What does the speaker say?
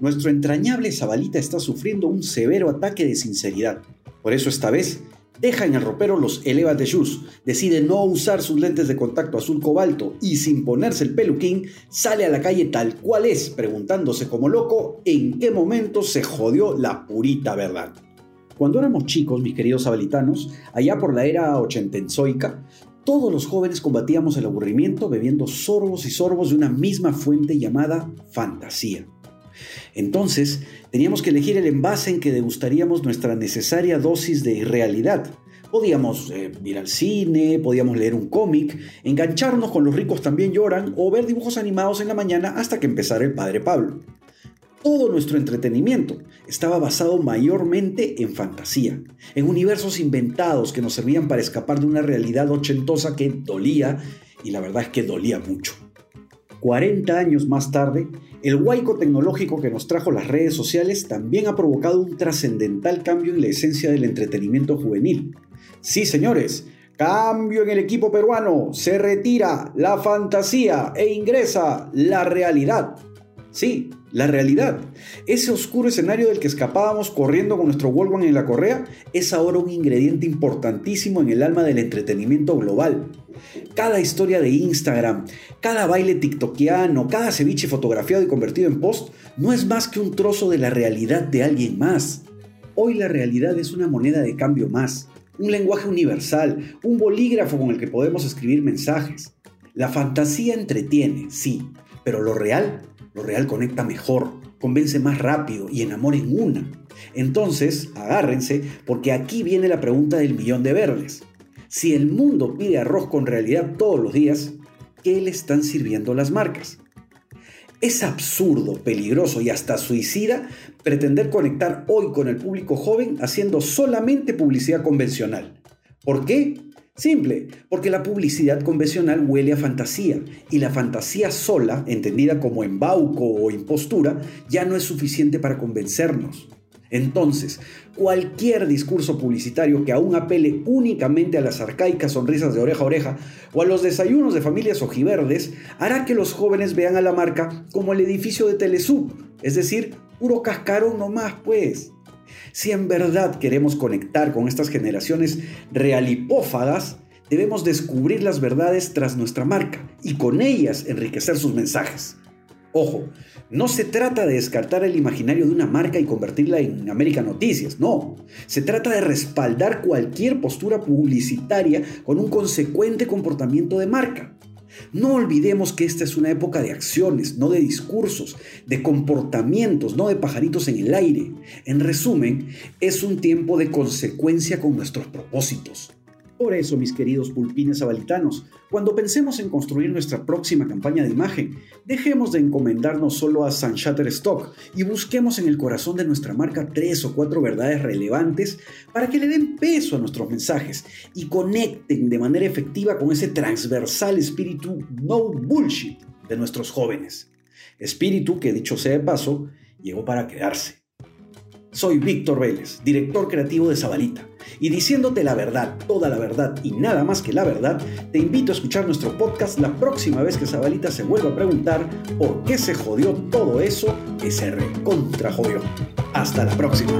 nuestro entrañable Zabalita está sufriendo un severo ataque de sinceridad. Por eso esta vez deja en el ropero los Elevate Shoes, decide no usar sus lentes de contacto azul cobalto y sin ponerse el peluquín sale a la calle tal cual es, preguntándose como loco en qué momento se jodió la purita verdad. Cuando éramos chicos, mis queridos sabalitanos, allá por la era ochentenzoica, todos los jóvenes combatíamos el aburrimiento bebiendo sorbos y sorbos de una misma fuente llamada fantasía. Entonces, teníamos que elegir el envase en que degustaríamos nuestra necesaria dosis de irrealidad. Podíamos eh, ir al cine, podíamos leer un cómic, engancharnos con Los ricos también lloran o ver dibujos animados en la mañana hasta que empezara el Padre Pablo. Todo nuestro entretenimiento estaba basado mayormente en fantasía, en universos inventados que nos servían para escapar de una realidad ochentosa que dolía, y la verdad es que dolía mucho. 40 años más tarde, el huaico tecnológico que nos trajo las redes sociales también ha provocado un trascendental cambio en la esencia del entretenimiento juvenil. Sí, señores, cambio en el equipo peruano, se retira la fantasía e ingresa la realidad. Sí, la realidad. Ese oscuro escenario del que escapábamos corriendo con nuestro Walkman en la correa es ahora un ingrediente importantísimo en el alma del entretenimiento global. Cada historia de Instagram, cada baile tiktokiano, cada ceviche fotografiado y convertido en post no es más que un trozo de la realidad de alguien más. Hoy la realidad es una moneda de cambio más, un lenguaje universal, un bolígrafo con el que podemos escribir mensajes. La fantasía entretiene, sí, pero lo real lo real conecta mejor, convence más rápido y enamora en una. Entonces, agárrense, porque aquí viene la pregunta del millón de verdes. Si el mundo pide arroz con realidad todos los días, ¿qué le están sirviendo las marcas? Es absurdo, peligroso y hasta suicida pretender conectar hoy con el público joven haciendo solamente publicidad convencional. ¿Por qué? Simple, porque la publicidad convencional huele a fantasía y la fantasía sola, entendida como embauco o impostura, ya no es suficiente para convencernos. Entonces, cualquier discurso publicitario que aún apele únicamente a las arcaicas sonrisas de oreja a oreja o a los desayunos de familias ojiverdes hará que los jóvenes vean a la marca como el edificio de Telesub, es decir, puro cascarón nomás, pues. Si en verdad queremos conectar con estas generaciones realipófagas, debemos descubrir las verdades tras nuestra marca y con ellas enriquecer sus mensajes. Ojo, no se trata de descartar el imaginario de una marca y convertirla en América Noticias, no. Se trata de respaldar cualquier postura publicitaria con un consecuente comportamiento de marca. No olvidemos que esta es una época de acciones, no de discursos, de comportamientos, no de pajaritos en el aire. En resumen, es un tiempo de consecuencia con nuestros propósitos. Por eso, mis queridos pulpines abalitanos, cuando pensemos en construir nuestra próxima campaña de imagen, dejemos de encomendarnos solo a San Shutterstock y busquemos en el corazón de nuestra marca tres o cuatro verdades relevantes para que le den peso a nuestros mensajes y conecten de manera efectiva con ese transversal espíritu no bullshit de nuestros jóvenes. Espíritu que, dicho sea de paso, llegó para quedarse. Soy Víctor Vélez, director creativo de Zabalita, y diciéndote la verdad, toda la verdad y nada más que la verdad, te invito a escuchar nuestro podcast la próxima vez que Zabalita se vuelva a preguntar por qué se jodió todo eso que se recontra jodió. Hasta la próxima.